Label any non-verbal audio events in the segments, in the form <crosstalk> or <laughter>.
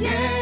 yeah.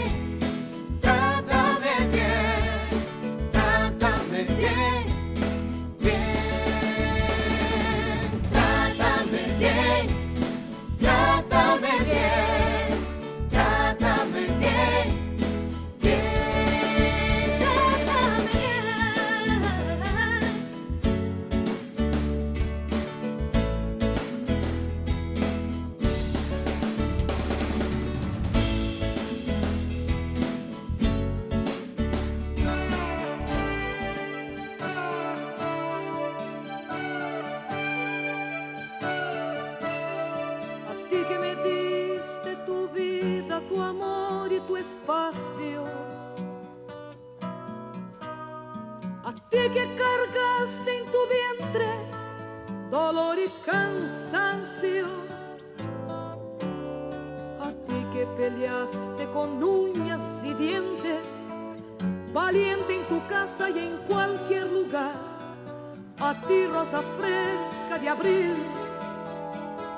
ti rosa fresca de abril,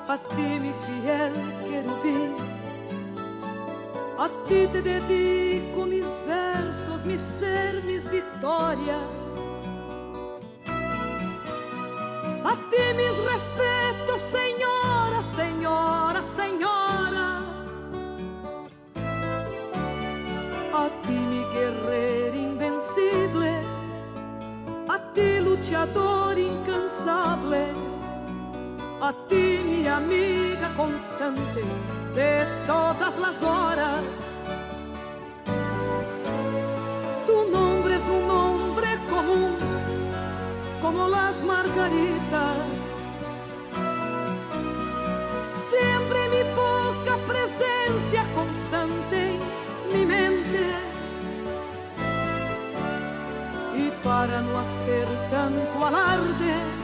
a ti mi fiel querubim, A ti te dedico mis versos, mis ser, mis vitórias. A ti mis respetos, Senhora, Senhora, Senhora. amiga constante de todas as horas. Tu nombre es un nombre común, como las margaritas. Siempre mi poca presencia constante en mi mente. Y para no hacer tanto alarde,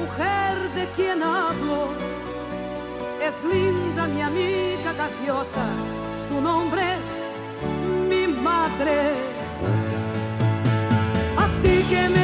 mujer de quien hablo es linda mi amiga gaviota, su nombre es mi madre. A ti que me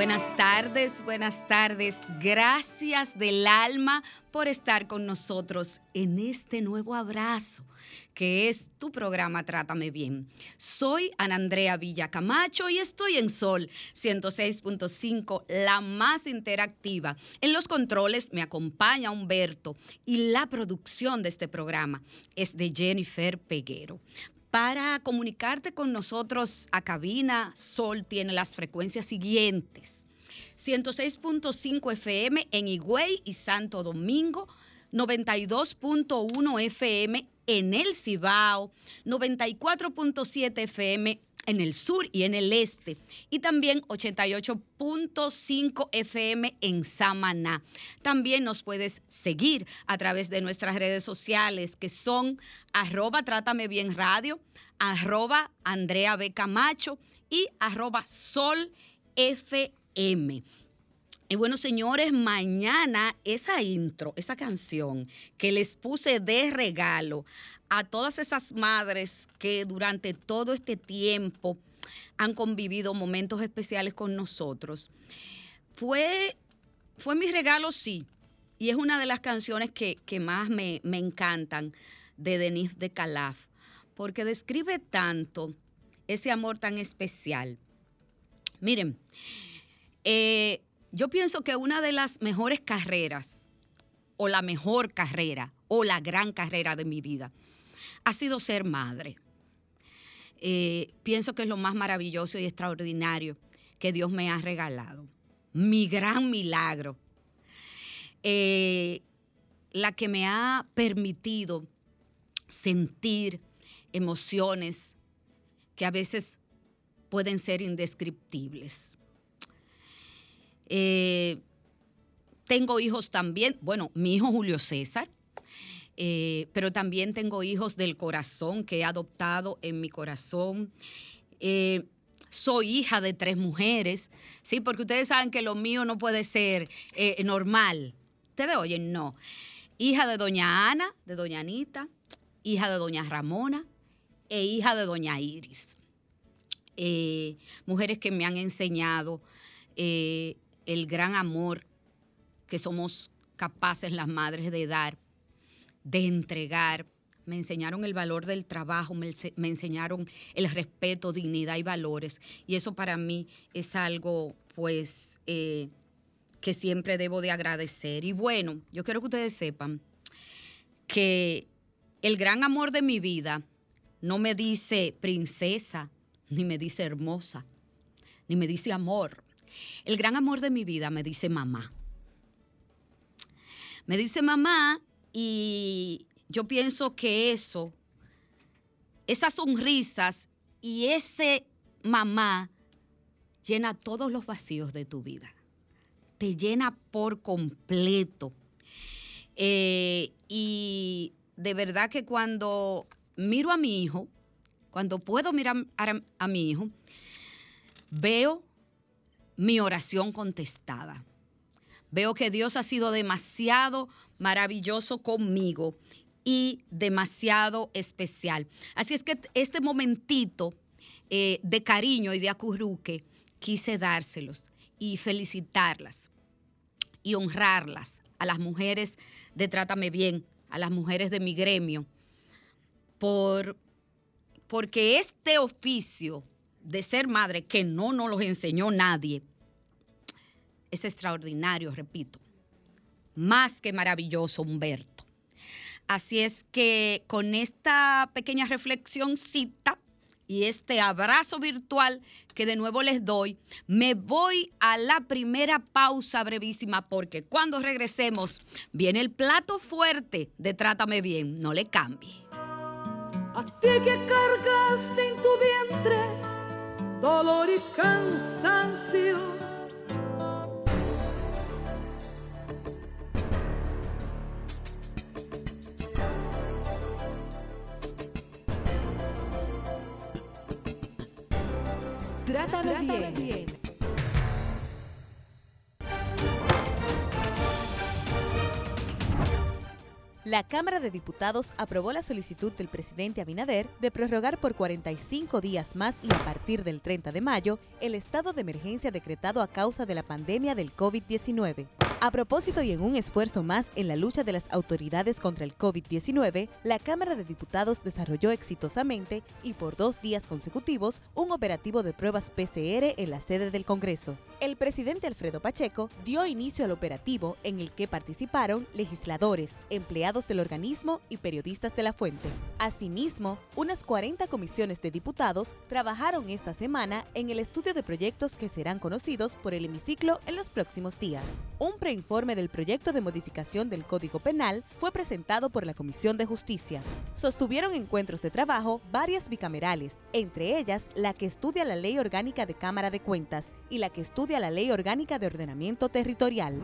buenas tardes. Gracias del alma por estar con nosotros en este nuevo abrazo que es tu programa Trátame Bien. Soy Ana Andrea Villacamacho y estoy en Sol 106.5, la más interactiva. En los controles me acompaña Humberto y la producción de este programa es de Jennifer Peguero. Para comunicarte con nosotros a cabina, Sol tiene las frecuencias siguientes. 106.5 FM en Higüey y Santo Domingo, 92.1 FM en el Cibao, 94.7 FM en el sur y en el este, y también 88.5 FM en Samaná. También nos puedes seguir a través de nuestras redes sociales que son arroba Trátame Bien Radio, arroba Andrea. Camacho y arroba Sol FM. Y bueno, señores, mañana esa intro, esa canción que les puse de regalo a todas esas madres que durante todo este tiempo han convivido momentos especiales con nosotros, fue, fue mi regalo, sí. Y es una de las canciones que, más me, me encantan de Denise de Calaf, porque describe tanto ese amor tan especial. Miren, eh, yo pienso que una de las mejores carreras o la mejor carrera o la gran carrera de mi vida ha sido ser madre. Eh, pienso que es lo más maravilloso y extraordinario que Dios me ha regalado. Mi gran milagro. Eh, la que me ha permitido sentir emociones que a veces pueden ser indescriptibles. Eh, tengo hijos también, bueno, mi hijo Julio César, eh, pero también tengo hijos del corazón que he adoptado en mi corazón. Eh, soy hija de tres mujeres, ¿sí? Porque ustedes saben que lo mío no puede ser normal. Ustedes oyen, no. Hija de doña Ana, de doña Anita, hija de doña Ramona e hija de doña Iris. Eh, mujeres que me han enseñado eh, el gran amor que somos capaces las madres de dar, de entregar. Me enseñaron el valor del trabajo, me, enseñaron el respeto, dignidad y valores. Y eso para mí es algo, pues, eh, que siempre debo de agradecer. Y bueno, yo quiero que ustedes sepan que el gran amor de mi vida no me dice princesa, ni me dice hermosa, ni me dice amor. El gran amor de mi vida me dice mamá. Me dice mamá y yo pienso que eso, esas sonrisas y ese mamá llena todos los vacíos de tu vida. Te llena por completo. Eh, y de verdad que cuando miro a mi hijo, cuando puedo mirar a, mi hijo, veo mi oración contestada. Veo que Dios ha sido demasiado maravilloso conmigo y demasiado especial. Así es que este momentito eh, de cariño y de acurruque quise dárselos y felicitarlas y honrarlas a las mujeres de Trátame Bien, a las mujeres de mi gremio, por, porque este oficio de ser madre, que no nos lo enseñó nadie, es extraordinario, repito, más que maravilloso, Humberto. Así es que con esta pequeña reflexioncita y este abrazo virtual que de nuevo les doy, me voy a la primera pausa brevísima porque cuando regresemos viene el plato fuerte de Trátame Bien, no le cambie. A ti que cargaste en tu vientre dolor y cansancio Trátame, bien. La Cámara de Diputados aprobó la solicitud del presidente Abinader de prorrogar por 45 días más y a partir del 30 de mayo el estado de emergencia decretado a causa de la pandemia del COVID-19. A propósito y en un esfuerzo más en la lucha de las autoridades contra el COVID-19, la Cámara de Diputados desarrolló exitosamente y por dos días consecutivos un operativo de pruebas PCR en la sede del Congreso. El presidente Alfredo Pacheco dio inicio al operativo en el que participaron legisladores, empleados del organismo y periodistas de la fuente. Asimismo, unas 40 comisiones de diputados trabajaron esta semana en el estudio de proyectos que serán conocidos por el hemiciclo en los próximos días. Un informe del proyecto de modificación del Código Penal fue presentado por la Comisión de Justicia. Sostuvieron encuentros de trabajo varias bicamerales, entre ellas la que estudia la Ley Orgánica de Cámara de Cuentas y la que estudia la Ley Orgánica de Ordenamiento Territorial.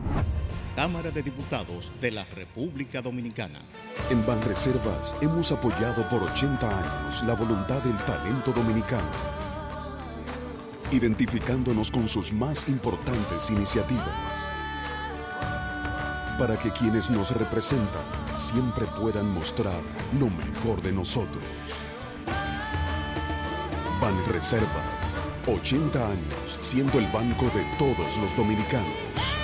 Cámara de Diputados de la República Dominicana. En Banreservas hemos apoyado por 80 años la voluntad del talento dominicano, identificándonos con sus más importantes iniciativas para que quienes nos representan siempre puedan mostrar lo mejor de nosotros. Banreservas, 80 años siendo el banco de todos los dominicanos.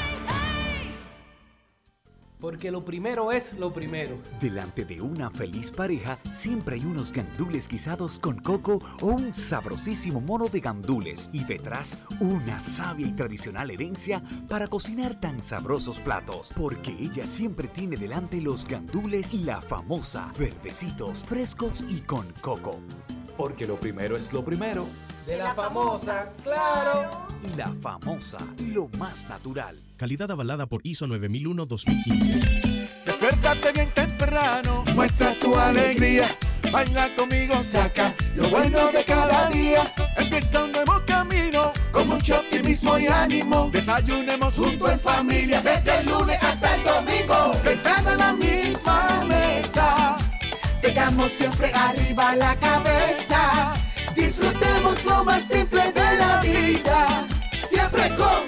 Porque lo primero es lo primero. Delante de una feliz pareja siempre hay unos gandules guisados con coco o un sabrosísimo mono de gandules y detrás una sabia y tradicional herencia para cocinar tan sabrosos platos, porque ella siempre tiene delante los gandules la famosa, verdecitos, frescos y con coco. Porque lo primero es lo primero. De la famosa, claro. Y la famosa, lo más natural. Calidad avalada por ISO 9001-2015. Despiértate bien temprano, muestra tu alegría. Baila conmigo, saca lo bueno de cada día. Empieza un nuevo camino con mucho optimismo y ánimo. Desayunemos junto en familia desde el lunes hasta el domingo. Sentado en la misma mesa, tengamos siempre arriba la cabeza. Disfrutemos lo más simple de la vida, siempre con.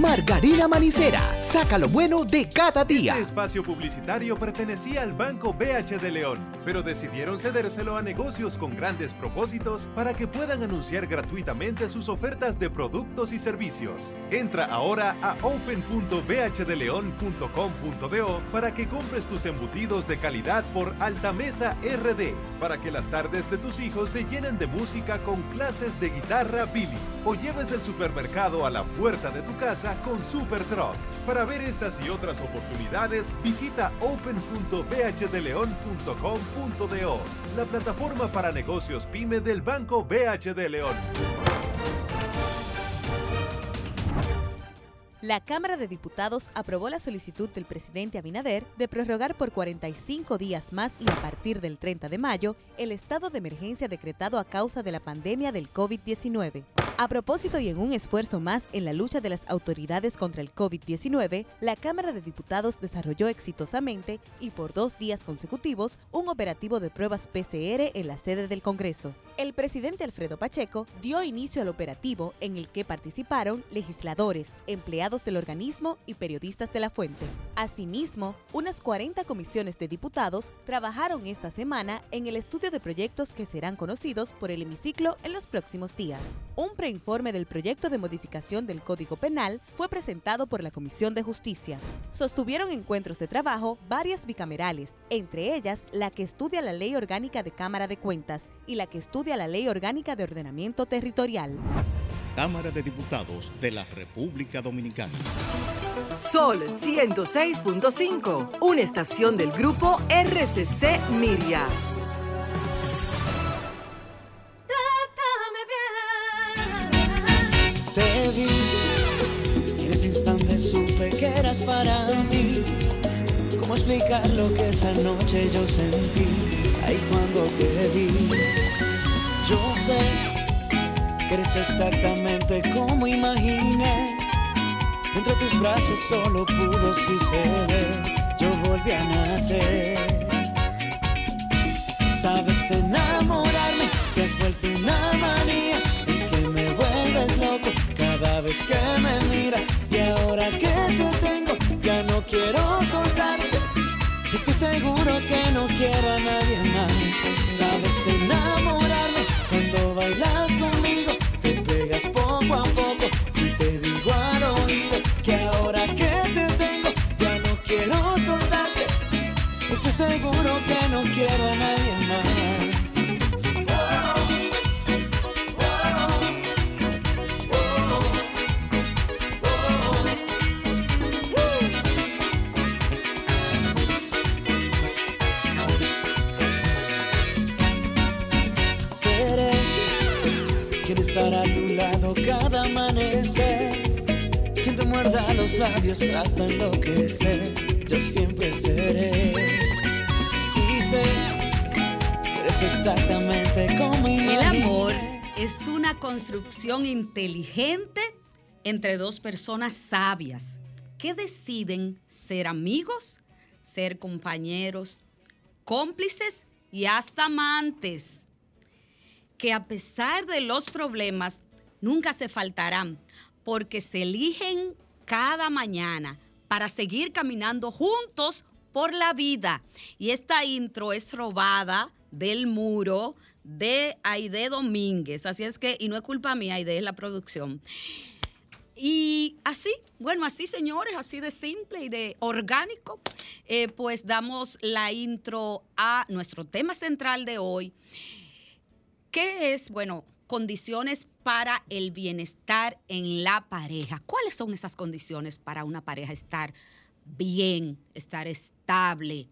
Margarina Manicera, saca lo bueno de cada día. Este espacio publicitario pertenecía al Banco BH de León, pero decidieron cedérselo a negocios con grandes propósitos para que puedan anunciar gratuitamente sus ofertas de productos y servicios. Entra ahora a open.bhdeleon.com.do para que compres tus embutidos de calidad por Altamesa RD, para que las tardes de tus hijos se llenen de música con clases de guitarra Billy, o lleves el supermercado a la puerta de tu casa con Super Truck. Para ver estas y otras oportunidades, visita open.bhdeleon.com.do, la plataforma para negocios pyme del Banco BHD León. La Cámara de Diputados aprobó la solicitud del presidente Abinader de prorrogar por 45 días más y a partir del 30 de mayo el estado de emergencia decretado a causa de la pandemia del COVID-19. A propósito y en un esfuerzo más en la lucha de las autoridades contra el COVID-19, la Cámara de Diputados desarrolló exitosamente y por dos días consecutivos un operativo de pruebas PCR en la sede del Congreso. El presidente Alfredo Pacheco dio inicio al operativo en el que participaron legisladores, empleados del organismo y periodistas de la fuente. Asimismo, unas 40 comisiones de diputados trabajaron esta semana en el estudio de proyectos que serán conocidos por el hemiciclo en los próximos días. Un preinforme del proyecto de modificación del Código Penal fue presentado por la Comisión de Justicia. Sostuvieron encuentros de trabajo varias bicamerales, entre ellas la que estudia la Ley Orgánica de Cámara de Cuentas y la que estudia la Ley Orgánica de Ordenamiento Territorial. Cámara de Diputados de la República Dominicana. Sol 106.5, una estación del grupo RCC Miria. Te vi en ese instante supe que eras para mí. ¿Cómo explicar lo que esa noche yo sentí? Ahí cuando te vi, yo sé eres exactamente como imaginé. Entre tus brazos solo pudo suceder, yo volví a nacer. Sabes enamorarme, te has vuelto una manía, es que me vuelves loco cada vez que me miras. Y ahora que te tengo, ya no quiero soltarte. Estoy seguro que no quiero a nadie más. Sabes enamorarme cuando bailas conmigo, nadie más. Seré quien estará a tu lado cada amanecer. Quien te muerda los labios hasta enloquecer. Yo siempre seré. Exactamente como El amor es una construcción inteligente entre dos personas sabias que deciden ser amigos, ser compañeros, cómplices y hasta amantes, que a pesar de los problemas nunca se faltarán porque se eligen cada mañana para seguir caminando juntos por la vida. Y esta intro es robada del muro de Aide Domínguez. Así es que, y no es culpa mía, Aide, es la producción. Y así, bueno, así señores, así de simple y de orgánico, eh, pues damos la intro a nuestro tema central de hoy, que es, bueno, condiciones para el bienestar en la pareja. ¿Cuáles son esas condiciones para una pareja estar bien, estar estable,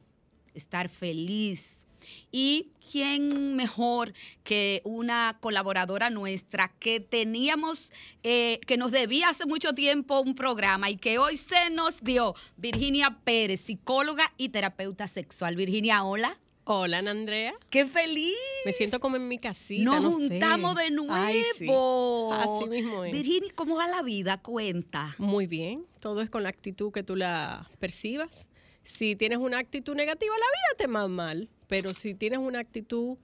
estar feliz? Y quién mejor que una colaboradora nuestra que teníamos, eh, que nos debía hace mucho tiempo un programa y que hoy se nos dio, Virginia Pérez, psicóloga y terapeuta sexual. Virginia, hola. Hola, Ana Andrea. ¡Qué feliz! Me siento como en mi casita. Nos no juntamos sé. de nuevo. Ay, sí. Así mismo es. Virginia, ¿cómo va la vida? Cuenta. Muy bien. Todo es con la actitud que tú la percibas. Si tienes una actitud negativa, la vida te va mal. Pero si tienes una actitud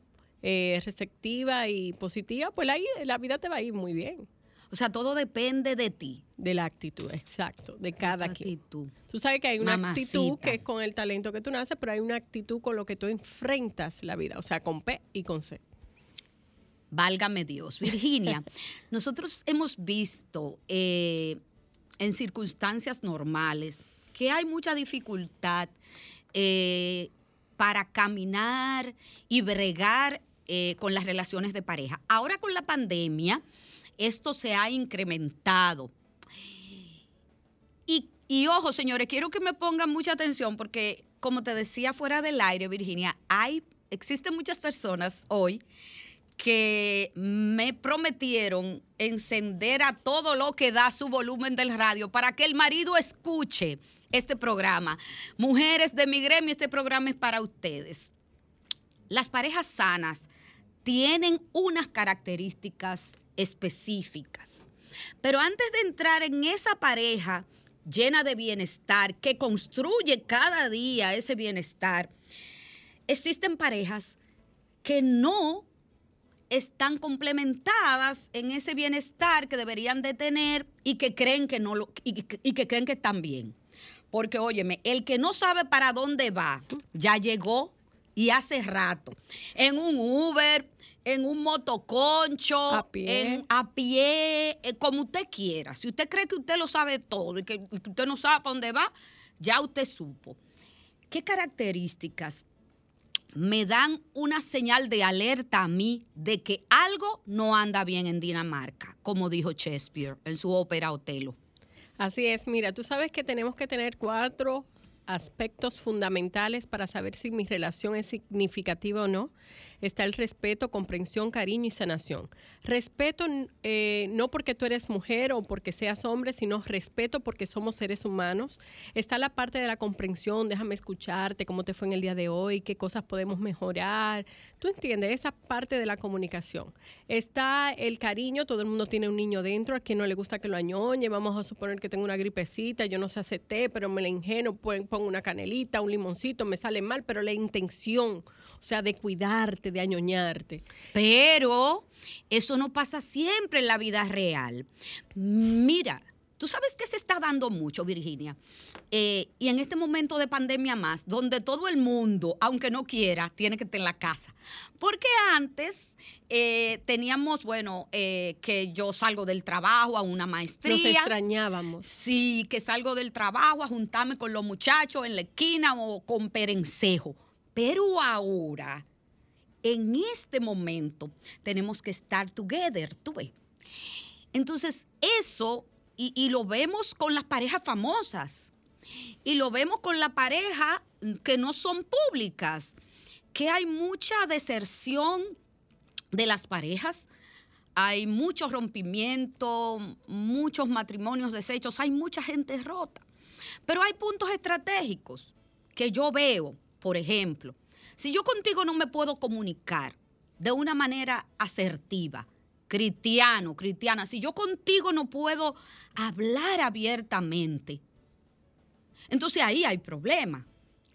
eh, receptiva y positiva, pues la, la vida te va a ir muy bien. O sea, todo depende de ti. De la actitud, exacto, de cada La quien. actitud. Tú sabes que hay una Mamacita. actitud que es con el talento que tú naces, pero hay una actitud con lo que tú enfrentas la vida, o sea, con P y con C. Válgame Dios. Virginia, <laughs> nosotros hemos visto eh, en circunstancias normales que hay mucha dificultad eh, para caminar y bregar eh, con las relaciones de pareja. Ahora con la pandemia, esto se ha incrementado. Y, y ojo, señores, quiero que me pongan mucha atención porque, como te decía fuera del aire, Virginia, hay, existen muchas personas hoy que me prometieron encender a todo lo que da su volumen del radio para que el marido escuche este programa. Mujeres de mi gremio, este programa es para ustedes. Las parejas sanas tienen unas características específicas. Pero antes de entrar en esa pareja llena de bienestar, que construye cada día ese bienestar, existen parejas que no están complementadas en ese bienestar que deberían de tener y que creen que no lo, y, y que creen que están bien. Porque óyeme, el que no sabe para dónde va, ya llegó y hace rato. En un Uber, en un motoconcho, A pie. en- a pie, eh, como usted quiera. Si usted cree que usted lo sabe todo y que, y que usted no sabe para dónde va, ya usted supo. ¿Qué características me dan una señal de alerta a mí de que algo no anda bien en Dinamarca, como dijo Shakespeare en su ópera Otelo? Así es, mira, tú sabes que tenemos que tener cuatro aspectos fundamentales para saber si mi relación es significativa o no. Está el respeto, comprensión, cariño y sanación. Respeto eh, no porque tú eres mujer o porque seas hombre, sino respeto porque somos seres humanos. Está la parte de la comprensión, déjame escucharte, cómo te fue en el día de hoy, qué cosas podemos mejorar. ¿Tú entiendes? Esa parte de la comunicación. Está el cariño, todo el mundo tiene un niño dentro, a quien no le gusta que lo añoñe, vamos a suponer que tengo una gripecita, yo no sé hacer té, pero me la ingeno, pon- pongo una canelita, un limoncito, me sale mal, pero la intención, o sea, de cuidarte, de añoñarte. Pero eso no pasa siempre en la vida real. Mira, tú sabes que se está dando mucho, Virginia. Eh, y en este momento de pandemia más, donde todo el mundo, aunque no quiera, tiene que estar en la casa. Porque antes eh, teníamos, bueno, eh, que yo salgo del trabajo a una maestría. Nos extrañábamos. Sí, que salgo del trabajo a juntarme con los muchachos en la esquina o con perencejo. Pero ahora, en este momento, tenemos que estar together, tú ves. Entonces, eso, y, lo vemos con las parejas famosas, y lo vemos con la pareja que no son públicas, que hay mucha deserción de las parejas, hay mucho rompimiento, muchos matrimonios deshechos, hay mucha gente rota. Pero hay puntos estratégicos que yo veo, por ejemplo, si yo contigo no me puedo comunicar de una manera asertiva, cristiano, cristiana, si yo contigo no puedo hablar abiertamente, entonces ahí hay problema.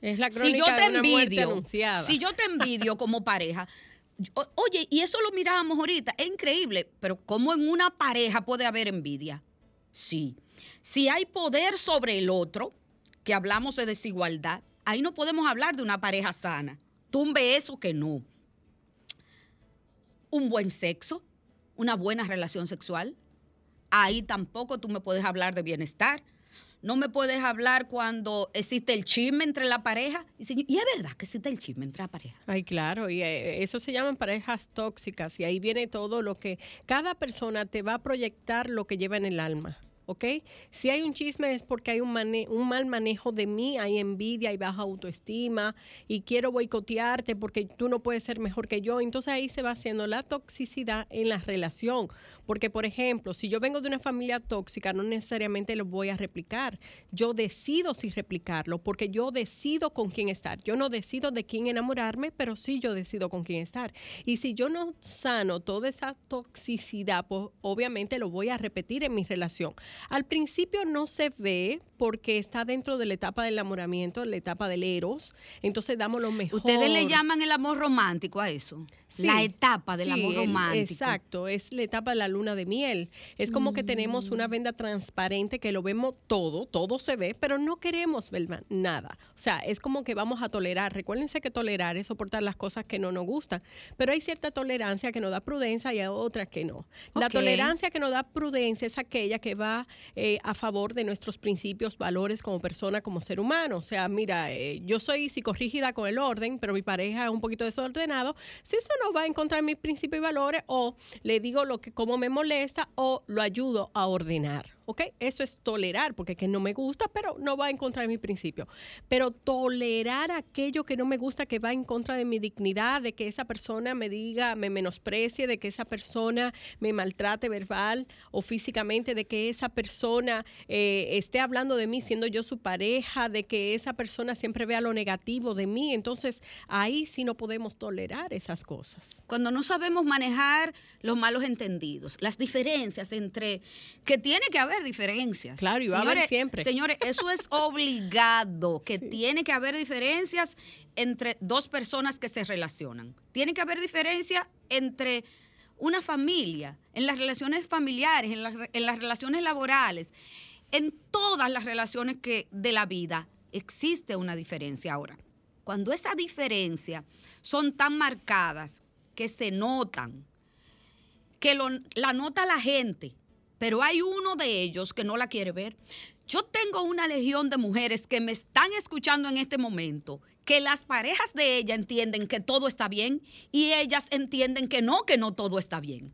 Es la Si crónica yo te de una envidio, anunciada. si yo te envidio <laughs> como pareja, oye, y eso lo mirábamos ahorita, es increíble, pero ¿cómo en una pareja puede haber envidia? Sí. Si hay poder sobre el otro, que hablamos de desigualdad, ahí no podemos hablar de una pareja sana. Tumbe eso que no. Un buen sexo, una buena relación sexual, ahí tampoco tú me puedes hablar de bienestar. No me puedes hablar cuando existe el chisme entre la pareja. Y, es verdad que existe el chisme entre la pareja. Ay, claro, y eh, eso se llaman parejas tóxicas y ahí viene todo lo que cada persona te va a proyectar lo que lleva en el alma. ¿Ok? Si hay un chisme es porque hay un, mane- un mal manejo de mí, hay envidia, hay baja autoestima y quiero boicotearte porque tú no puedes ser mejor que yo. Entonces ahí se va haciendo la toxicidad en la relación. Porque, por ejemplo, si yo vengo de una familia tóxica, no necesariamente lo voy a replicar. Yo decido si replicarlo porque yo decido con quién estar. Yo no decido de quién enamorarme, pero sí yo decido con quién estar. Y si yo no sano toda esa toxicidad, pues obviamente lo voy a repetir en mi relación. Al principio no se ve porque está dentro de la etapa del enamoramiento, la etapa del eros. Entonces damos lo mejor. Ustedes le llaman el amor romántico a eso. Sí, la etapa del sí, amor el- romántico. exacto, es la etapa de la luna de miel. Es como que tenemos Mm. una venda transparente que lo vemos todo, todo se ve, pero no queremos ver nada. O sea, es como que vamos a tolerar. Recuérdense que tolerar es soportar las cosas que no nos gustan, pero hay cierta tolerancia que nos da prudencia y hay otras que no. La tolerancia que nos da prudencia es aquella que va eh, a favor de nuestros principios, valores como persona, como ser humano. O sea, mira, eh, yo soy psicorrígida con el orden, pero mi pareja es un poquito desordenado. Si eso no va a encontrar mis principios y valores, o le digo lo que como me molesta, o lo ayudo a ordenar. ¿Ok? Eso es tolerar, porque que no me gusta, pero no va a encontrar mis principios. Pero tolerar aquello que no me gusta, que va en contra de mi dignidad, de que esa persona me diga, me menosprecie, de que esa persona me maltrate verbal o físicamente, de que esa persona eh, esté hablando de mí siendo yo su pareja, de que esa persona siempre vea lo negativo de mí. Entonces, ahí sí no podemos tolerar esas cosas. Cuando no sabemos manejar los malos entendidos, las diferencias entre que tiene que haber diferencias. Claro, y va a haber siempre. Señores, eso es <laughs> obligado, que tiene que haber diferencias entre dos personas que se relacionan. Tiene que haber diferencia entre una familia, en las relaciones familiares, en las, en las relaciones laborales, en todas las relaciones que de la vida existe una diferencia ahora. Cuando esas diferencias son tan marcadas que se notan, que lo- la nota la gente, pero hay uno de ellos que no la quiere ver. Yo tengo una legión de mujeres que me están escuchando en este momento, que las parejas de ella entienden que todo está bien y ellas entienden que no, que no todo está bien.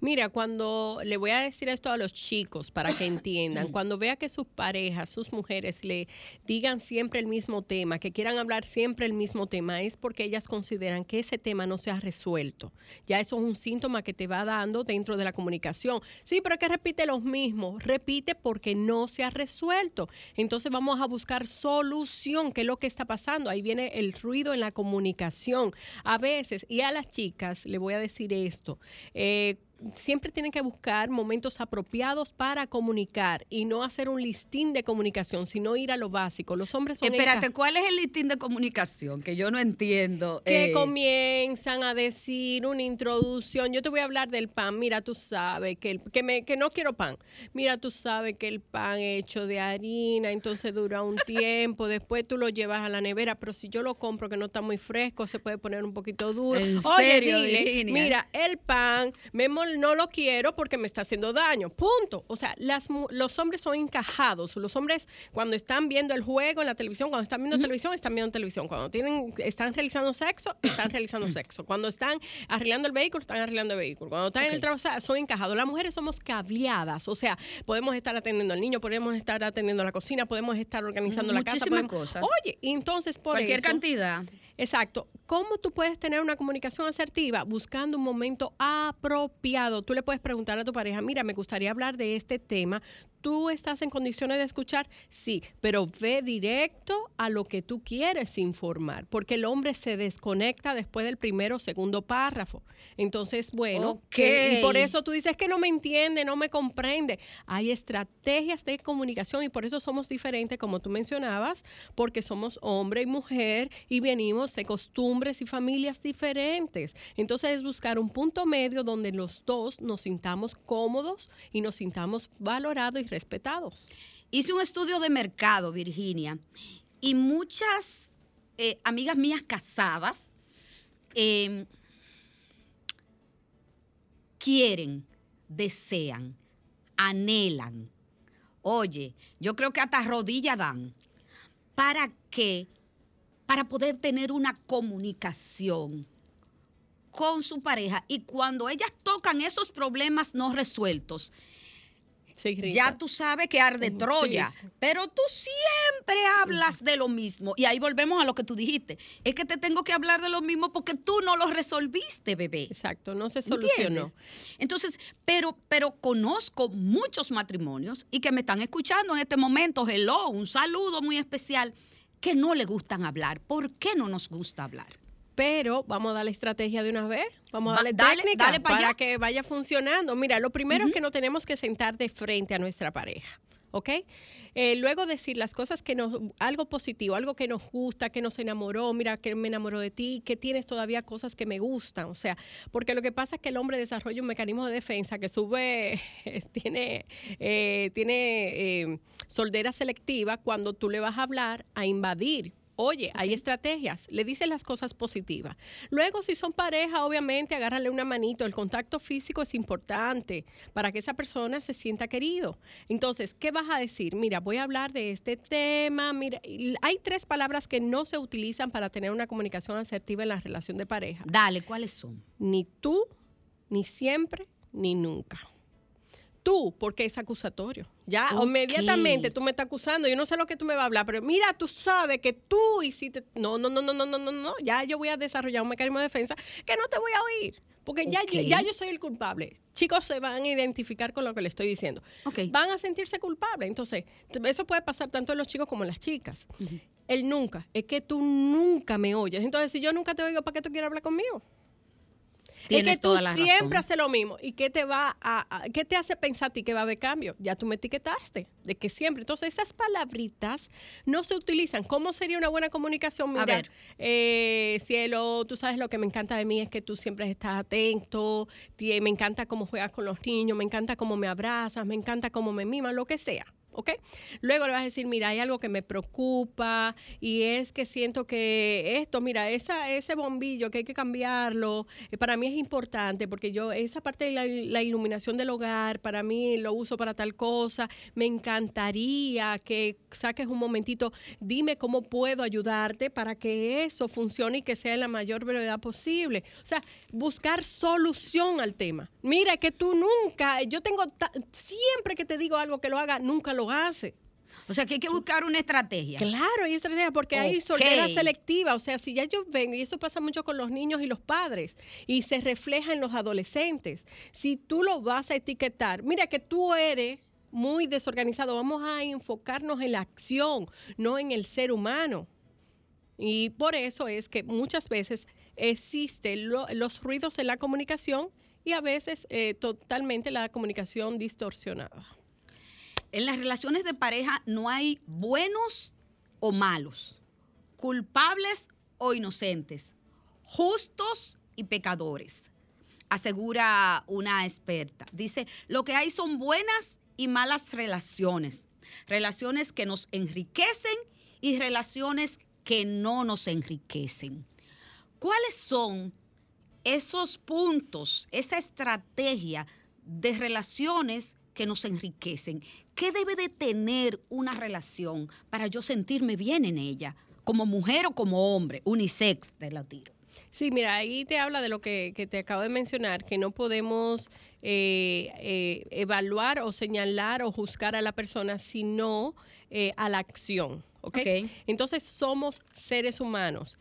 Mira, cuando le voy a decir esto a los chicos para que entiendan, cuando vea que sus parejas, sus mujeres le digan siempre el mismo tema, que quieran hablar siempre el mismo tema, es porque ellas consideran que ese tema no se ha resuelto. Ya eso es un síntoma que te va dando dentro de la comunicación. Sí, pero es que repite los mismos. Repite porque no se ha resuelto. Entonces vamos a buscar solución, que es lo que está pasando. Ahí viene el ruido en la comunicación. A veces, y a las chicas le voy a decir esto, eh, siempre tienen que buscar momentos apropiados para comunicar y no hacer un listín de comunicación, sino ir a lo básico. Los hombres son Espérate, ¿cuál es el listín de comunicación? Que yo no entiendo. que Eh, comienzan a decir una introducción. Yo te voy a hablar del pan. Mira, tú sabes que, el- que, me, que no quiero pan. Mira, tú sabes que el pan hecho de harina, entonces dura un <laughs> tiempo. Después tú lo llevas a la nevera, pero si yo lo compro que no está muy fresco, se puede poner un poquito duro. ¿En Oye, serio, dile, mira, el pan me no lo quiero porque me está haciendo daño. Punto. O sea, las, los hombres son encajados. Los hombres cuando están viendo el juego en la televisión, cuando están viendo televisión, están viendo televisión. Cuando tienen, están realizando sexo, están realizando sexo. Cuando están arreglando el vehículo, están arreglando el vehículo. Cuando están en el trabajo, son encajados. Las mujeres somos cableadas. O sea, podemos estar atendiendo al niño, podemos estar atendiendo la cocina, podemos estar organizando la casa. Muchísimas podemos- cosas. Oye, entonces por Cualquier eso- cantidad. Exacto. ¿Cómo tú puedes tener una comunicación asertiva? Buscando un momento apropiado. Tú le puedes preguntar a tu pareja, mira, me gustaría hablar de este tema. ¿Tú estás en condiciones de escuchar? Sí, pero ve directo a lo que tú quieres informar, porque el hombre se desconecta después del primero o segundo párrafo. Entonces, bueno, que- y por eso tú dices que no me entiende, no me comprende. Hay estrategias de comunicación y por eso somos diferentes, como tú mencionabas, porque somos hombre y mujer y venimos de costumbres y familias diferentes. Entonces es buscar un punto medio donde los dos nos sintamos cómodos y nos sintamos valorados y respetados. Hice un estudio de mercado, Virginia, y muchas eh, amigas mías casadas eh, quieren, desean anhelan. Oye, yo creo que hasta rodillas dan. ¿Para qué? Para poder tener una comunicación con su pareja y cuando ellas tocan esos problemas no resueltos, ya tú sabes que arde Troya, pero tú siempre hablas de lo mismo. Y ahí volvemos a lo que tú dijiste. Es que te tengo que hablar de lo mismo porque tú no lo resolviste, bebé. Exacto, no se solucionó. Entonces, pero, pero conozco muchos matrimonios y que me están escuchando en este momento. Hello, un saludo muy especial, que no le gustan hablar. ¿Por qué no nos gusta hablar? pero vamos a dar la estrategia de una vez, vamos a darle técnica para, que vaya funcionando. Mira, lo primero es que nos tenemos que sentar de frente a nuestra pareja. ¿Ok? Eh, luego decir las cosas que nos, algo positivo, algo que nos gusta, que nos enamoró, mira que me enamoró de ti, que tienes todavía cosas que me gustan, o sea, porque lo que pasa es que el hombre desarrolla un mecanismo de defensa que sube, <laughs> tiene, eh, tiene eh, soldera selectiva cuando tú le vas a hablar a invadir Oye, hay estrategias, le dices las cosas positivas. Luego, si son pareja, obviamente, agárrale una manito. El contacto físico es importante para que esa persona se sienta querido. Entonces, ¿qué vas a decir? Mira, voy a hablar de este tema. Mira, hay tres palabras que no se utilizan para tener una comunicación asertiva en la relación de pareja. Dale, ¿cuáles son? Ni tú, ni siempre, ni nunca tú, porque es acusatorio. Ya inmediatamente tú me estás acusando, yo no sé lo que tú me vas a hablar, pero mira, tú sabes que tú hiciste... No, no, no, no, no, no, no, no. Ya yo voy a desarrollar un mecanismo de defensa que no te voy a oír. Porque ya, yo soy el culpable. Chicos se van a identificar con lo que le estoy diciendo. Van a sentirse culpables. Entonces, eso puede pasar tanto en los chicos como en las chicas. Uh. El nunca. Es que tú nunca me oyes. Entonces, si yo nunca te oigo, ¿para qué tú quieres hablar conmigo? Es que tú siempre haces lo mismo. ¿Y qué te va a, qué te hace pensar a ti que va a haber cambio? Ya tú me etiquetaste de que siempre. Entonces, esas palabritas no se utilizan. ¿Cómo sería una buena comunicación? Mira, eh, cielo, tú sabes lo que me encanta de mí es que tú siempre estás atento, me encanta cómo juegas con los niños, me encanta cómo me abrazas, me encanta cómo me mimas, lo que sea. ¿Ok? Luego le vas a decir, mira, hay algo que me preocupa y es que siento que esto, mira, ese bombillo que hay que cambiarlo, eh, para mí es importante porque yo, esa parte de la, iluminación del hogar, para mí lo uso para tal cosa, me encantaría que saques un momentito, dime cómo puedo ayudarte para que eso funcione y que sea en la mayor brevedad posible. O sea, buscar solución al tema. Mira, que tú nunca, yo tengo, siempre que te digo algo que lo haga, nunca lo hace. O sea que hay que buscar una estrategia. Claro, hay estrategia porque hay soltera selectiva. O sea, si ya yo vengo, y eso pasa mucho con los niños y los padres, y se refleja en los adolescentes, si tú lo vas a etiquetar, mira que tú eres muy desorganizado, vamos a enfocarnos en la acción, no en el ser humano. Y por eso es que muchas veces existen los ruidos en la comunicación y a veces eh, totalmente la comunicación distorsionada. En las relaciones de pareja no hay buenos o malos, culpables o inocentes, justos y pecadores, asegura una experta. Dice, lo que hay son buenas y malas relaciones, relaciones que nos enriquecen y relaciones que no nos enriquecen. ¿Cuáles son esos puntos, esa estrategia de relaciones que nos enriquecen? ¿Qué debe de tener una relación para yo sentirme bien en ella? Como mujer o como hombre, unisex de la tiro. Sí, mira, ahí te habla de lo que, te acabo de mencionar, que no podemos eh, eh, evaluar o señalar o juzgar a la persona, sino eh, a la acción. ¿okay? Entonces somos seres humanos.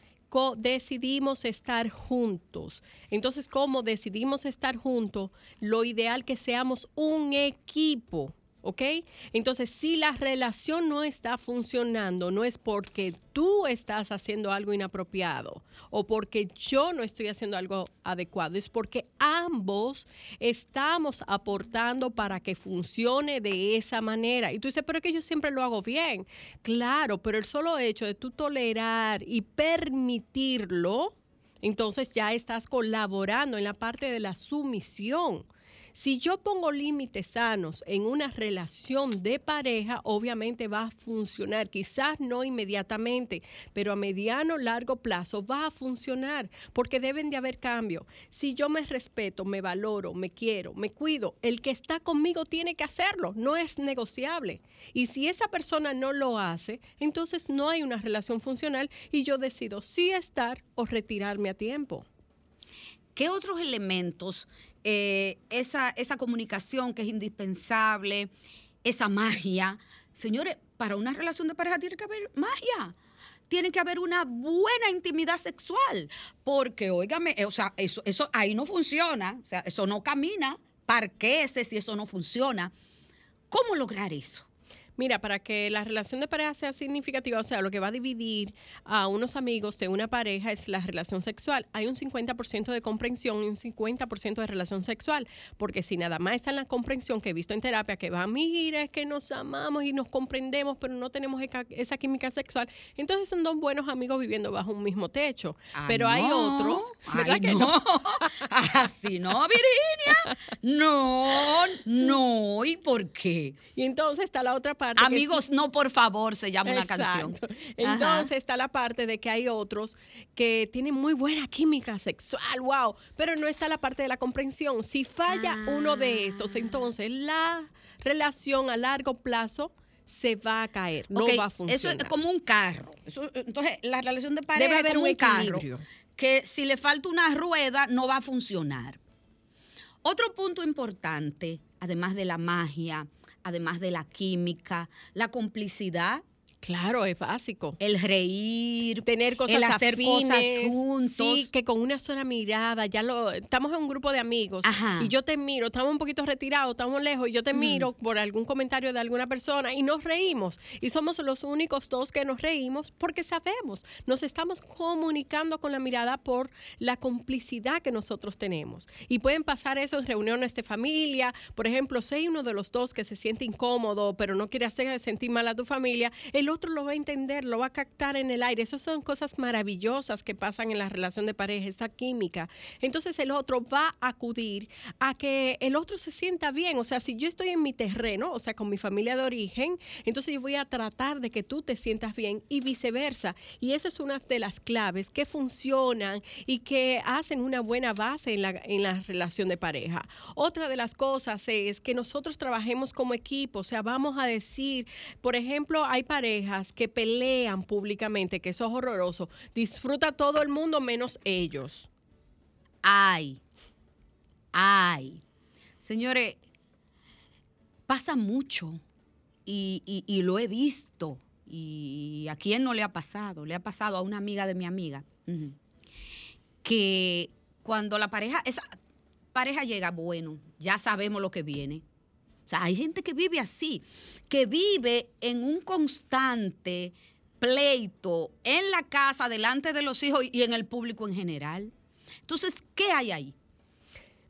decidimos estar juntos. Entonces, como decidimos estar juntos, lo ideal que seamos un equipo. ¿Ok? Entonces, si la relación no está funcionando, no es porque tú estás haciendo algo inapropiado o porque yo no estoy haciendo algo adecuado, es porque ambos estamos aportando para que funcione de esa manera. Y tú dices, pero es que yo siempre lo hago bien. Claro, pero el solo hecho de tú tolerar y permitirlo, entonces ya estás colaborando en la parte de la sumisión. Si yo pongo límites sanos en una relación de pareja, obviamente va a funcionar. Quizás no inmediatamente, pero a mediano, largo plazo va a funcionar porque deben de haber cambio. Si yo me respeto, me valoro, me quiero, me cuido, el que está conmigo tiene que hacerlo, no es negociable. Y si esa persona no lo hace, entonces no hay una relación funcional y yo decido sí estar o retirarme a tiempo. ¿Qué otros elementos, eh, esa, esa comunicación que es indispensable, esa magia? Señores, para una relación de pareja tiene que haber magia tiene que haber una buena intimidad sexual, porque, óigame, eh, o sea, eso, eso ahí no funciona, o sea, eso no camina, parquece si eso no funciona. ¿Cómo lograr eso? Mira, para que la relación de pareja sea significativa, o sea, lo que va a dividir a unos amigos de una pareja es la relación sexual. Hay un 50% de comprensión y un 50% de relación sexual, porque si nada más está en la comprensión que he visto en terapia, que va, mira, es que nos amamos y nos comprendemos, pero no tenemos esa, química sexual, entonces son dos buenos amigos viviendo bajo un mismo techo. pero hay otros, ¿verdad que no? <laughs> Así no, Virginia. No, no, ¿y por qué? Y entonces está la otra parte Amigos, no, por favor, se llama una canción. Entonces está la parte de que hay otros que tienen muy buena química sexual, wow, pero no está la parte de la comprensión. Si falla uno de estos, ah. entonces la relación a largo plazo se va a caer, no va a funcionar. Eso es como un carro. entonces, la relación de pareja Debe haber un, carro que si le falta una rueda no va a funcionar. Otro punto importante, además de la magia, además de la química, la complicidad Claro, es básico. El reír, tener cosas el hacer cosas juntos. Sí, que con una sola mirada, ya lo estamos en un grupo de amigos y yo te miro, estamos un poquito retirados, estamos lejos y yo te miro por algún comentario de alguna persona y nos reímos y somos los únicos dos que nos reímos porque sabemos, nos estamos comunicando con la mirada por la complicidad que nosotros tenemos. Y pueden pasar eso en reuniones de familia, por ejemplo, si hay uno de los dos que se siente incómodo, pero no quiere hacer sentir mal a tu familia, el el otro lo va a entender, lo va a captar en el aire. Esas son cosas maravillosas que pasan en la relación de pareja, esta química. Entonces el otro va a acudir a que el otro se sienta bien. O sea, si yo estoy en mi terreno, o sea, con mi familia de origen, entonces yo voy a tratar de que tú te sientas bien y viceversa. Y esa es una de las claves que funcionan y que hacen una buena base en la, en la relación de pareja. Otra de las cosas es que nosotros trabajemos como equipo, o sea, vamos a decir, por ejemplo, hay parejas que pelean públicamente, que eso es horroroso, disfruta todo el mundo menos ellos. Ay, ay. Señores, pasa mucho y, lo he visto. Y a quién no le ha pasado, le ha pasado a una amiga de mi amiga, que cuando la pareja, esa pareja llega, bueno, ya sabemos lo que viene o sea, hay gente que vive así, que vive en un constante pleito en la casa, delante de los hijos y en el público en general. Entonces, ¿qué hay ahí?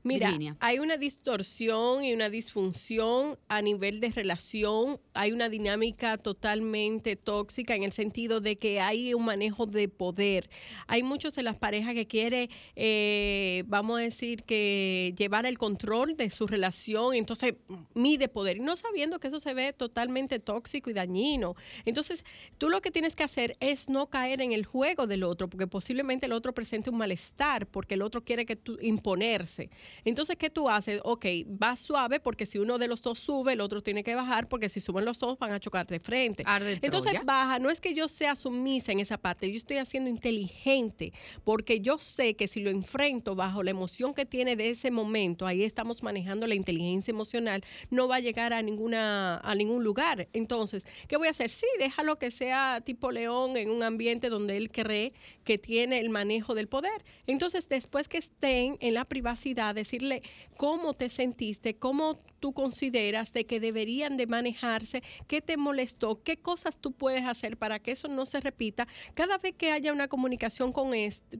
Mira, hay una distorsión y una disfunción a nivel de relación, hay una dinámica totalmente tóxica en el sentido de que hay un manejo de poder. Hay muchos de las parejas que quieren, eh, vamos a decir, que llevar el control de su relación, entonces mide poder, y no sabiendo que eso se ve totalmente tóxico y dañino. Entonces, tú lo que tienes que hacer es no caer en el juego del otro, porque posiblemente el otro presente un malestar, porque el otro quiere que tú imponerse. Entonces, ¿qué tú haces? Ok, va suave porque si uno de los dos sube, el otro tiene que bajar porque si suben los dos van a chocar de frente. Entonces, baja. No es que yo sea sumisa en esa parte, yo estoy haciendo inteligente porque yo sé que si lo enfrento bajo la emoción que tiene de ese momento, ahí estamos manejando la inteligencia emocional, no va a llegar a ninguna a ningún lugar. Entonces, ¿qué voy a hacer? Sí, déjalo que sea tipo león en un ambiente donde él cree que tiene el manejo del poder. Entonces, después que estén en la privacidad de decirle cómo te sentiste, cómo tú consideras de que deberían de manejarse, qué te molestó, qué cosas tú puedes hacer para que eso no se repita. Cada vez que haya una comunicación con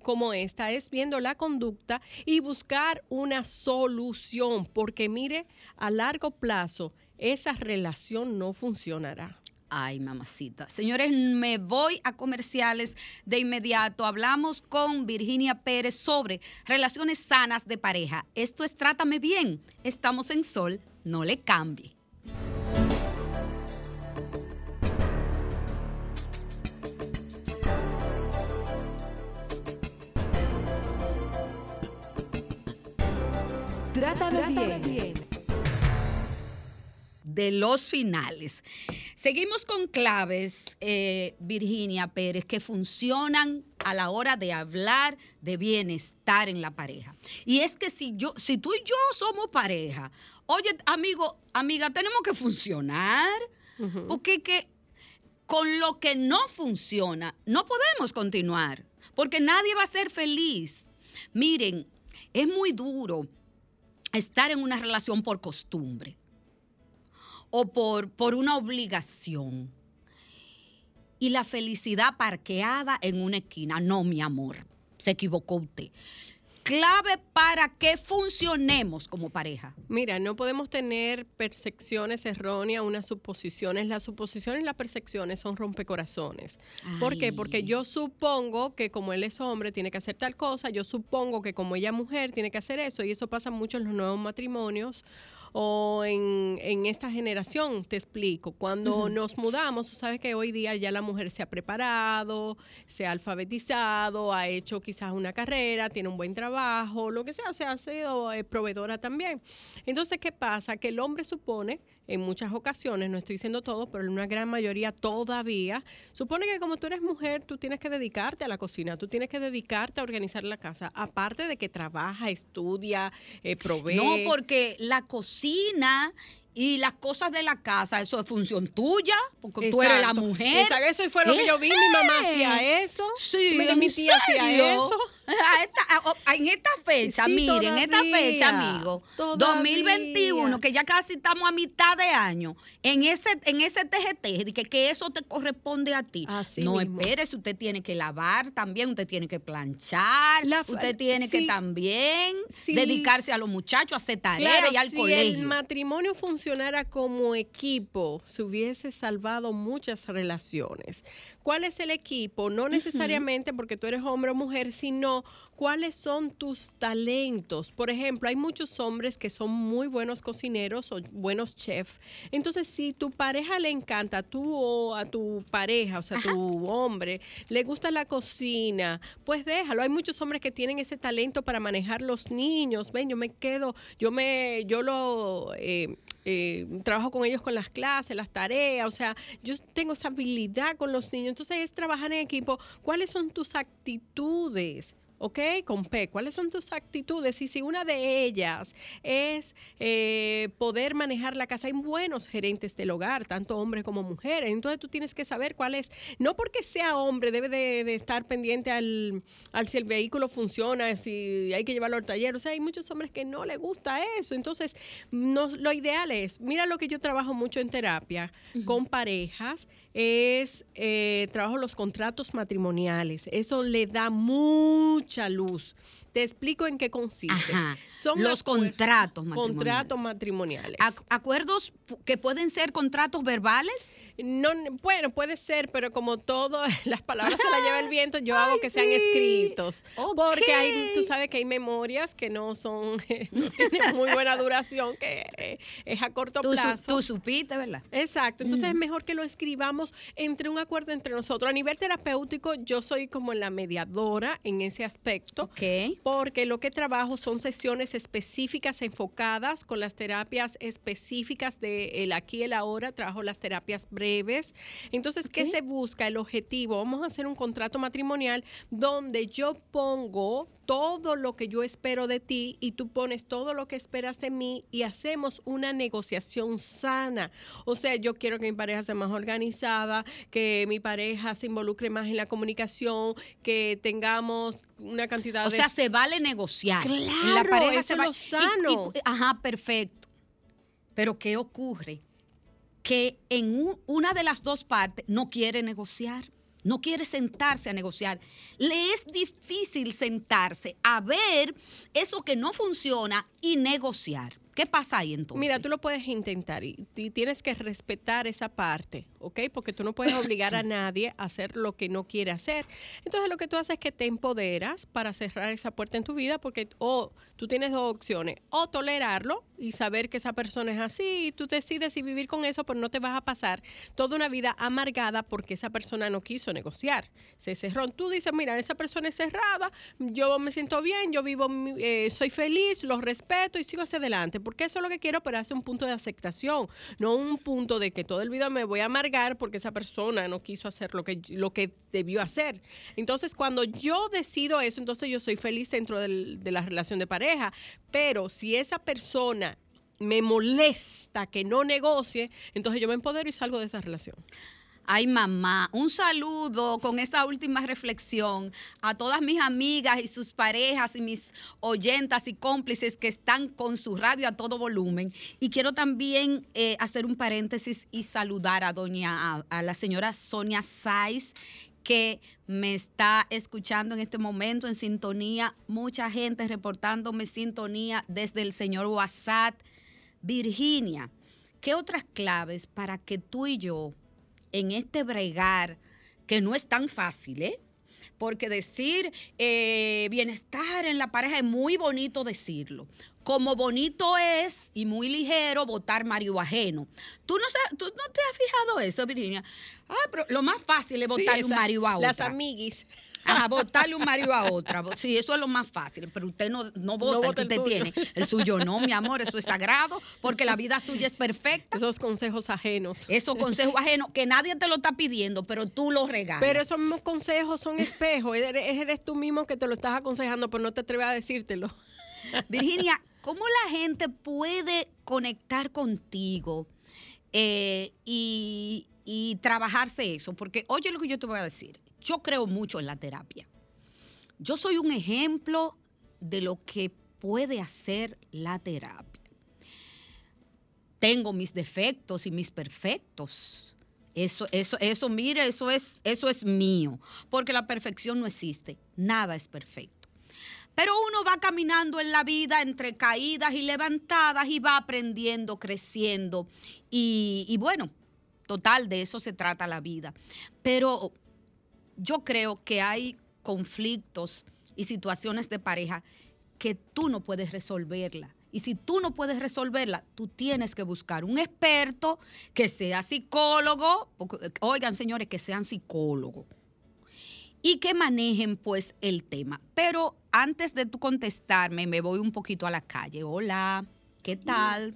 como esta, es viendo la conducta y buscar una solución, porque mire, a largo plazo esa relación no funcionará. Ay, mamacita. Señores, me voy a comerciales de inmediato. Hablamos con Virginia Pérez sobre relaciones sanas de pareja. Esto es Trátame Bien. Estamos en Sol, no le cambie. Trátame, bien. De los finales. Seguimos con claves, eh, Virginia Pérez, que funcionan a la hora de hablar de bienestar en la pareja. Y es que si yo, si tú y yo somos pareja, oye, amigo, amiga, tenemos que funcionar. Porque que con lo que no funciona, no podemos continuar. Porque nadie va a ser feliz. Miren, es muy duro estar en una relación por costumbre o por, por una obligación. Y la felicidad parqueada en una esquina. No, mi amor, se equivocó usted. Clave para que funcionemos como pareja. Mira, no podemos tener percepciones erróneas, unas suposiciones. Las suposiciones y las percepciones son rompecorazones. ¿Por qué? Porque yo supongo que como él es hombre tiene que hacer tal cosa, yo supongo que como ella es mujer tiene que hacer eso, y eso pasa mucho en los nuevos matrimonios o en, en esta generación, te explico. Cuando nos mudamos, tú sabes que hoy día ya la mujer se ha preparado, se ha alfabetizado, ha hecho quizás una carrera, tiene un buen trabajo, lo que sea, o sea, ha sido eh, proveedora también. Entonces, ¿qué pasa? Que el hombre supone, en muchas ocasiones, no estoy diciendo todo, pero en una gran mayoría todavía, supone que como tú eres mujer, tú tienes que dedicarte a la cocina, tú tienes que dedicarte a organizar la casa, aparte de que trabaja, estudia, eh, provee. No, porque la cocina y las cosas de la casa, eso es función tuya, porque tú eres la Exacto. mujer. Exacto, eso fue lo que yo vi, mi mamá hacía eso, Sí, mi- ¿en mi tía hacía eso. <laughs> A esta- a- en esta fecha, Sí, miren, en esta fecha, amigo, todavía. 2021, que ya casi estamos a mitad de año, en ese, en ese TGT, que, que eso te corresponde a ti. no, mismo. usted tiene que lavar también, usted tiene que planchar, usted tiene que también Sí. dedicarse a los muchachos, a hacer tareas Claro, y al si colegio. el matrimonio funcionara como equipo, se hubiese salvado muchas relaciones. ¿Cuál es el equipo? No necesariamente porque tú eres hombre o mujer, sino cuáles son tus talentos. Por ejemplo, hay muchos hombres que son muy buenos cocineros o buenos chefs. Entonces, si tu pareja le encanta, tú o a tu pareja, o sea, tu hombre, le gusta la cocina, pues déjalo. Hay muchos hombres que tienen ese talento para manejar los niños. Ven, yo me quedo, yo me, yo lo eh, eh, trabajo con ellos con las clases, las tareas, o sea, yo tengo esa habilidad con los niños. Entonces es trabajar en equipo. ¿Cuáles son tus actitudes? ¿Ok? Con P, ¿cuáles son tus actitudes? Y si una de ellas es eh, poder manejar la casa, hay buenos gerentes del hogar, tanto hombres como mujeres. Entonces tú tienes que saber cuál es, no porque sea hombre, debe de, de estar pendiente al, al si el vehículo funciona, si hay que llevarlo al taller. O sea, hay muchos hombres que no les gusta eso. Entonces, no, lo ideal es, mira lo que yo trabajo mucho en terapia con parejas, es eh, trabajo los contratos matrimoniales. Eso le da mucha luz. Te explico en qué consiste. Ajá. Son Los contratos matrimoniales. Contratos matrimoniales. Ac- ¿Acuerdos que pueden ser contratos verbales? No, bueno, puede ser, pero como todo, <laughs> las palabras se las lleva el <laughs> viento, yo hago que sean escritos. Porque hay, tú sabes que hay memorias que no son, <laughs> no tienen muy buena duración, que eh, es a corto Tú, su- plazo. tú supiste, ¿verdad? Exacto, entonces es mejor que lo escribamos entre un acuerdo entre nosotros. A nivel terapéutico, yo soy como la mediadora en ese aspecto, porque lo que trabajo son sesiones específicas enfocadas con las terapias específicas de el aquí y el ahora, trabajo las terapias breves. Entonces, ¿qué se busca? El objetivo, vamos a hacer un contrato matrimonial donde yo pongo todo lo que yo espero de ti y tú pones todo lo que esperas de mí y hacemos una negociación sana. O sea, yo quiero que mi pareja sea más organizada, que mi pareja se involucre más en la comunicación, que tengamos una cantidad O de... sea, se vale negociar. Claro, eso es va- lo sano. y- y- ajá, perfecto. Pero ¿qué ocurre? Que en un- una de las dos partes no quiere negociar, no quiere sentarse a negociar. Le es difícil sentarse a ver eso que no funciona y negociar. ¿Qué pasa ahí entonces? Mira, tú lo puedes intentar y, y tienes que respetar esa parte, ¿ok? Porque tú no puedes obligar a <laughs> nadie a hacer lo que no quiere hacer. Entonces lo que tú haces es que te empoderas para cerrar esa puerta en tu vida porque o tú tienes dos opciones, o tolerarlo y saber que esa persona es así y tú decides si vivir con eso, pero no te vas a pasar toda una vida amargada porque esa persona no quiso negociar, se cerró. Tú dices, mira, esa persona es cerrada, yo me siento bien, yo vivo, eh, soy feliz, los respeto y sigo hacia adelante porque eso es lo que quiero, pero hace un punto de aceptación, no un punto de que todo el vida me voy a amargar porque esa persona no quiso hacer lo que, lo que debió hacer. Entonces, cuando yo decido eso, entonces yo soy feliz dentro de la relación de pareja, pero si esa persona me molesta que no negocie, entonces yo me empodero y salgo de esa relación. Ay, mamá, un saludo con esa última reflexión a todas mis amigas y sus parejas y mis oyentas y cómplices que están con su radio a todo volumen. Y quiero también eh, hacer un paréntesis y saludar a doña, a, a la señora Sonia Saiz que me está escuchando en este momento en sintonía. Mucha gente reportándome sintonía desde el señor WhatsApp. Virginia, ¿qué otras claves para que tú y yo en este bregar, que no es tan fácil, ¿eh? Porque decir eh, bienestar en la pareja es muy bonito decirlo. Como bonito es y muy ligero votar Mario ajeno. ¿Tú no, ¿Tú no te has fijado eso, Virginia? Ah, pero lo más fácil es votarle un Mario a otra. Las amiguis. Ajá, <laughs> votarle un Mario a otra. Sí, eso es lo más fácil, pero usted no, no vota el que usted tiene. El suyo no, mi amor, eso es sagrado, porque la vida suya es perfecta. Esos consejos ajenos. Esos consejos ajenos que nadie te lo está pidiendo, pero tú los regalas. Pero esos mismos consejos son espejos. eres, eres tú mismo que te lo estás aconsejando, pero no te atreves a decírtelo. Virginia, ¿cómo la gente puede conectar contigo eh, y, y trabajarse eso? Porque oye lo que yo te voy a decir. Yo creo mucho en la terapia. Yo soy un ejemplo de lo que puede hacer la terapia. Tengo mis defectos y mis perfectos. Eso, eso, eso, mire, eso es, eso es mío, porque la perfección no existe, nada es perfecto. Pero uno va caminando en la vida entre caídas y levantadas y va aprendiendo, creciendo. Y, bueno, total, de eso se trata la vida. Pero yo creo que hay conflictos y situaciones de pareja que tú no puedes resolverla. Y si tú no puedes resolverla, tú tienes que buscar un experto que sea psicólogo, oigan señores, que sean psicólogos y que manejen pues el tema. Pero antes de tú contestarme, me voy un poquito a la calle. Hola, ¿qué tal?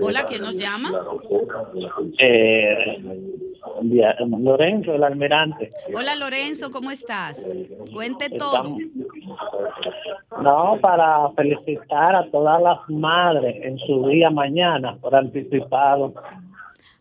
Hola, ¿quién nos llama? Eh, Lorenzo, el almirante. Hola Lorenzo, ¿cómo estás? Cuente todo. No, para felicitar a todas las madres en su día mañana por anticipado.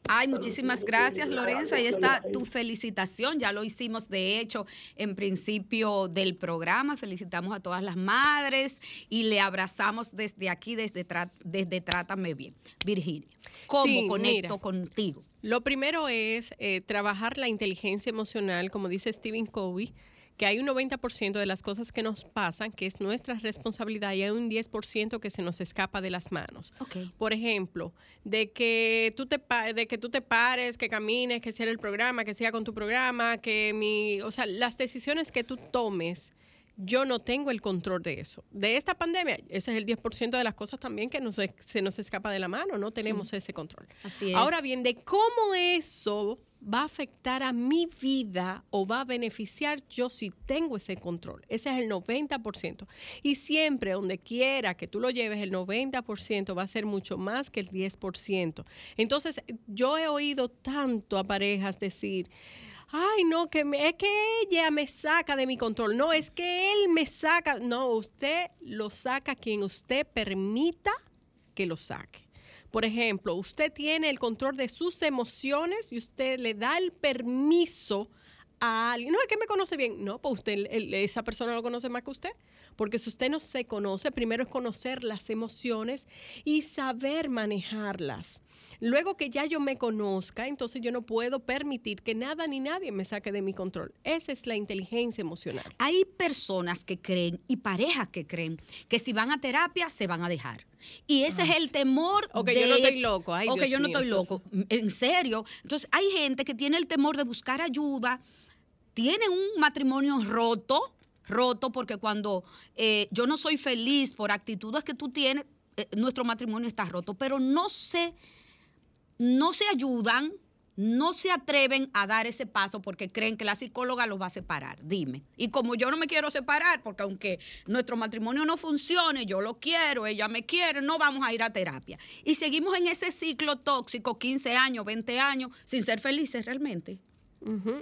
Ay, muchísimas gracias, Lorenzo. Ahí está tu felicitación. Ya lo hicimos, de hecho, en principio del programa. Felicitamos a todas las madres y le abrazamos desde aquí, desde, desde Trátame Bien. Virginia, ¿cómo conecto contigo? Lo primero es eh, trabajar la inteligencia emocional, como dice Stephen Covey que hay un 90% de las cosas que nos pasan que es nuestra responsabilidad y hay un 10% que se nos escapa de las manos. Por ejemplo, de que tú te de que tú te pares, que camines, que cierre el programa, que siga con tu programa, que mi, o sea, las decisiones que tú tomes yo no tengo el control de eso. De esta pandemia, ese es el 10% de las cosas también que nos, se nos escapa de la mano, no tenemos ese control. Así es. Ahora bien, de cómo eso va a afectar a mi vida o va a beneficiar yo si tengo ese control. Ese es el 90%. Y siempre, donde quiera que tú lo lleves, el 90% va a ser mucho más que el 10%. Entonces, yo he oído tanto a parejas decir, ay, no, que es que ella me saca de mi control. No, es que él me saca. No, usted lo saca quien usted permita que lo saque. Por ejemplo, usted tiene el control de sus emociones y usted le da el permiso a alguien. No, es que me conoce bien. No, pues usted, esa persona lo conoce más que usted. Porque si usted no se conoce, primero es conocer las emociones y saber manejarlas. Luego que ya yo me conozca, entonces yo no puedo permitir que nada ni nadie me saque de mi control. Esa es la inteligencia emocional. Hay personas que creen y parejas que creen que si van a terapia se van a dejar. Y ese es el temor O que yo no estoy loco. Ay, o que yo no estoy es- loco. En serio. Entonces, hay gente que tiene el temor de buscar ayuda, tiene un matrimonio roto, roto, porque cuando eh, yo no soy feliz por actitudes que tú tienes, eh, nuestro matrimonio está roto, pero no se, no se ayudan, no se atreven a dar ese paso porque creen que la psicóloga los va a separar. Dime. Y como yo no me quiero separar, porque aunque nuestro matrimonio no funcione, yo lo quiero, ella me quiere, no vamos a ir a terapia. Y seguimos en ese ciclo tóxico, 15 años, 20 años, sin ser felices realmente.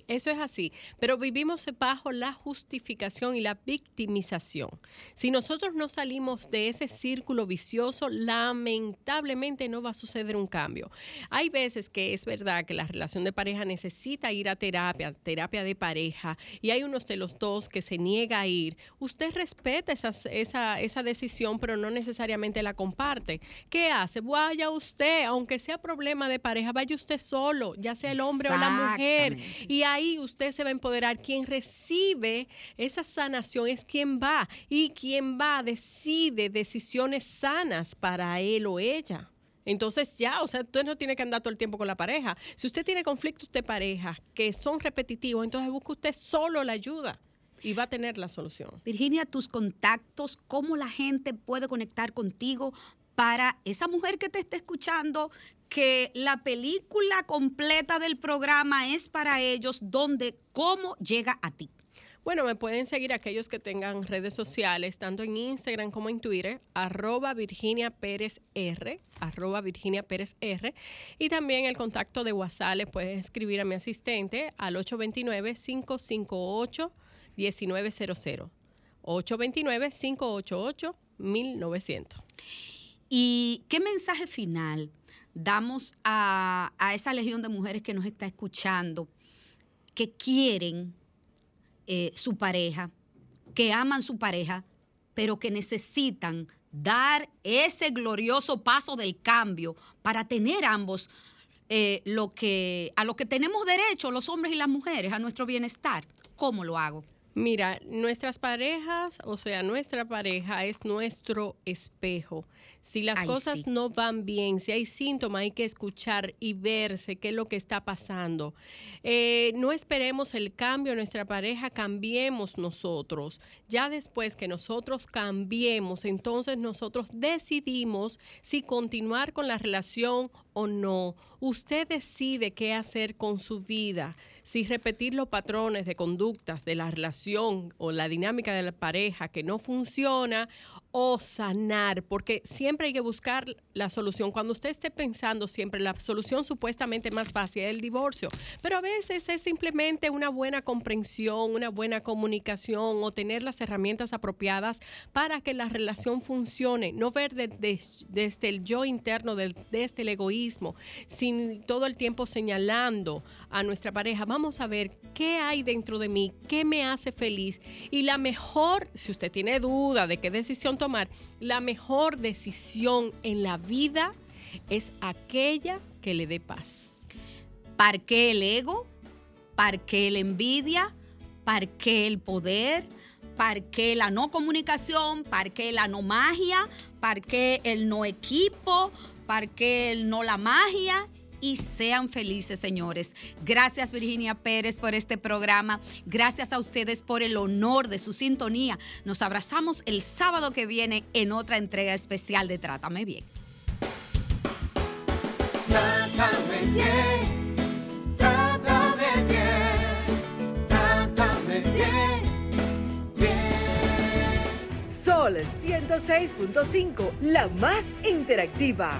Eso es así, pero vivimos bajo la justificación y la victimización. Si nosotros no salimos de ese círculo vicioso, lamentablemente no va a suceder un cambio. Hay veces que es verdad que la relación de pareja necesita ir a terapia, terapia de pareja, y hay unos de los dos que se niega a ir. Usted respeta esas- esa, esa decisión, pero no necesariamente la comparte. ¿Qué hace? Vaya usted, aunque sea problema de pareja, vaya usted solo, ya sea el hombre o la mujer. Y ahí usted se va a empoderar. Quien recibe esa sanación es quien va. Y quien va decide decisiones sanas para él o ella. Entonces ya, o sea, usted no tiene que andar todo el tiempo con la pareja. Si usted tiene conflictos de pareja que son repetitivos, entonces busca usted solo la ayuda y va a tener la solución. Virginia, tus contactos, cómo la gente puede conectar contigo para esa mujer que te está escuchando, que la película completa del programa es para ellos, donde cómo llega a ti. Bueno, me pueden seguir aquellos que tengan redes sociales, tanto en Instagram como en Twitter, arroba Virginia Pérez R, arroba R. Y también el contacto de WhatsApp le pueden escribir a mi asistente al 829-558-1900. 829-588-1900. ¿Y qué mensaje final damos a, a esa legión de mujeres que nos está escuchando, que quieren eh, su pareja, que aman su pareja, pero que necesitan dar ese glorioso paso del cambio para tener ambos eh, lo que, a lo que tenemos derecho los hombres y las mujeres, a nuestro bienestar? ¿Cómo lo hago? Mira, nuestras parejas, o sea, nuestra pareja es nuestro espejo. Si las Ay, cosas sí. no van bien, si hay síntomas, hay que escuchar y verse qué es lo que está pasando. Eh, no esperemos el cambio de nuestra pareja, cambiemos nosotros. Ya después que nosotros cambiemos, entonces nosotros decidimos si continuar con la relación o no. Usted decide qué hacer con su vida, si repetir los patrones de conductas de la relación o la dinámica de la pareja que no funciona o sanar, porque siempre hay que buscar la solución. Cuando usted esté pensando siempre la solución supuestamente más fácil es el divorcio, pero a veces es simplemente una buena comprensión, una buena comunicación o tener las herramientas apropiadas para que la relación funcione, no ver de- de- desde el yo interno, desde el egoísmo, sin todo el tiempo señalando a nuestra pareja, vamos a ver qué hay dentro de mí, qué me hace feliz y la mejor, si usted tiene duda de qué decisión la mejor decisión en la vida es aquella que le dé paz. ¿Parqué el ego? ¿Parqué la envidia? ¿Parqué el poder? ¿Parqué la no comunicación? ¿Parqué la no magia? ¿Parqué el no equipo? ¿Parqué el no la magia? Y sean felices, señores. Gracias, Virginia Pérez, por este programa. Gracias a ustedes por el honor de su sintonía. Nos abrazamos el sábado que viene en otra entrega especial de Trátame Bien. Trátame bien, trátame bien, trátame bien, bien. Sol 106.5, la más interactiva.